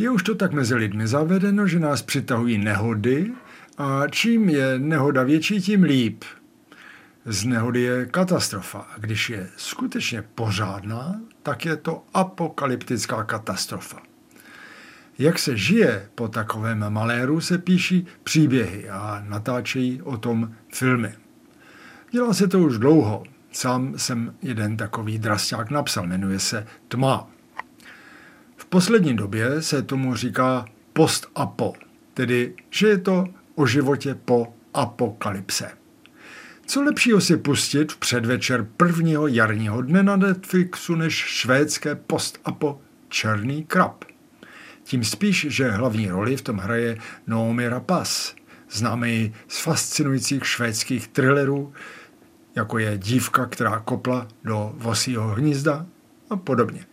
Je už to tak mezi lidmi zavedeno, že nás přitahují nehody a čím je nehoda větší, tím líp. Z nehody je katastrofa a když je skutečně pořádná, tak je to apokalyptická katastrofa. Jak se žije po takovém maléru, se píší příběhy a natáčejí o tom filmy. Dělá se to už dlouho. Sám jsem jeden takový drasták napsal, jmenuje se Tma. Poslední době se tomu říká post-apo, tedy že je to o životě po apokalypse. Co lepšího si pustit v předvečer prvního jarního dne na Netflixu než švédské post-apo Černý krab? Tím spíš, že hlavní roli v tom hraje Noomi Rapace, známý z fascinujících švédských thrillerů, jako je Dívka, která kopla do vosího hnízda a podobně.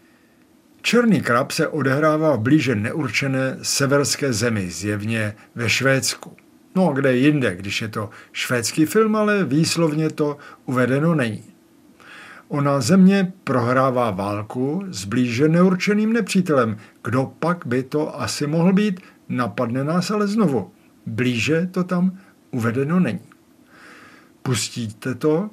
Černý krab se odehrává v blíže neurčené severské zemi, zjevně ve Švédsku. No a kde jinde, když je to švédský film, ale výslovně to uvedeno není. Ona země prohrává válku s blíže neurčeným nepřítelem. Kdo pak by to asi mohl být? Napadne nás ale znovu. Blíže to tam uvedeno není. Pustíte to,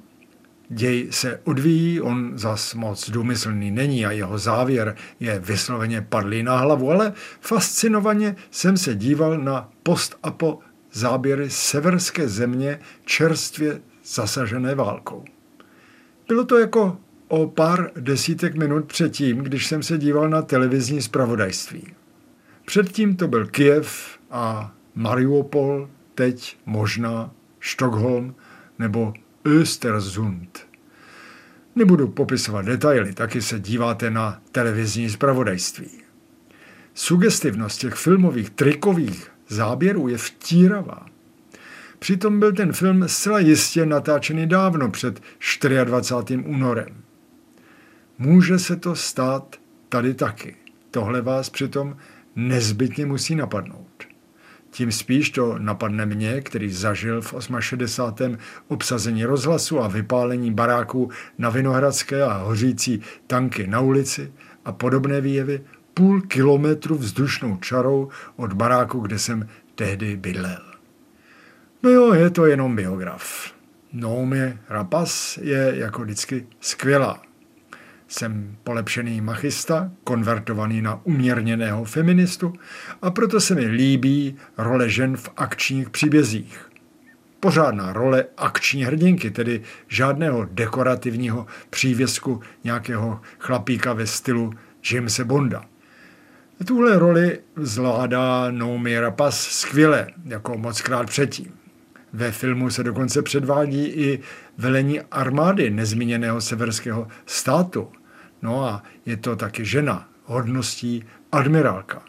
děj se odvíjí, on zas moc důmyslný není a jeho závěr je vysloveně padlý na hlavu, ale fascinovaně jsem se díval na post-apo záběry severské země čerstvě zasažené válkou. Bylo to jako o pár desítek minut předtím, když jsem se díval na televizní zpravodajství. Předtím to byl Kiev a Mariupol, teď možná Stockholm nebo Östersund. Nebudu popisovat detaily, taky se díváte na televizní zpravodajství. Sugestivnost těch filmových trikových záběrů je vtíravá. Přitom byl ten film zcela jistě natáčený dávno před 24. únorem. Může se to stát tady taky. Tohle vás přitom nezbytně musí napadnout. Tím spíš to napadne mě, který zažil v 68. obsazení rozhlasu a vypálení baráků na Vinohradské a hořící tanky na ulici a podobné výjevy půl kilometru vzdušnou čarou od baráku, kde jsem tehdy bydlel. No jo, je to jenom biograf. Noomi Rapas je jako vždycky skvělá. Jsem polepšený machista, konvertovaný na umírněného feministu a proto se mi líbí role žen v akčních příbězích. Pořádná role akční hrdinky, tedy žádného dekorativního přívěsku nějakého chlapíka ve stylu Jamesa Bonda. Tuhle roli zvládá Noomi Rapas skvěle, jako moc krát předtím. Ve filmu se dokonce předvádí i velení armády nezmíněného severského státu. No a je to taky žena, hodností admirálka.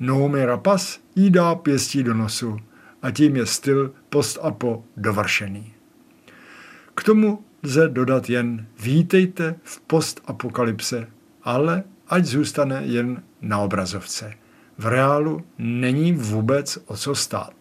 Noomi Rapas jí dá pěstí do nosu a tím je styl post-apo dovršený. K tomu lze dodat jen vítejte v post-apokalypse, ale ať zůstane jen na obrazovce. V reálu není vůbec o co stát.